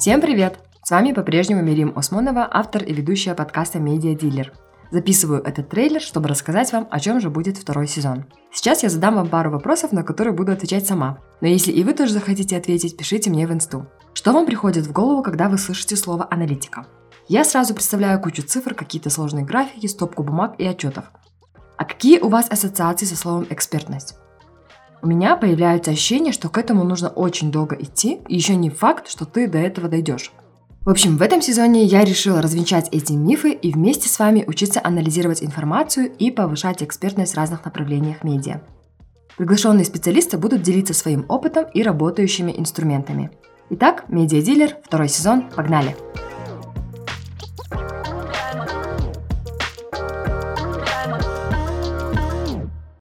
Всем привет! С вами по-прежнему Мирим Осмонова, автор и ведущая подкаста «Медиа Дилер». Записываю этот трейлер, чтобы рассказать вам, о чем же будет второй сезон. Сейчас я задам вам пару вопросов, на которые буду отвечать сама. Но если и вы тоже захотите ответить, пишите мне в инсту. Что вам приходит в голову, когда вы слышите слово «аналитика»? Я сразу представляю кучу цифр, какие-то сложные графики, стопку бумаг и отчетов. А какие у вас ассоциации со словом «экспертность»? У меня появляется ощущение, что к этому нужно очень долго идти, и еще не факт, что ты до этого дойдешь. В общем, в этом сезоне я решила развенчать эти мифы и вместе с вами учиться анализировать информацию и повышать экспертность в разных направлениях медиа. Приглашенные специалисты будут делиться своим опытом и работающими инструментами. Итак, медиадилер, второй сезон, погнали! Погнали!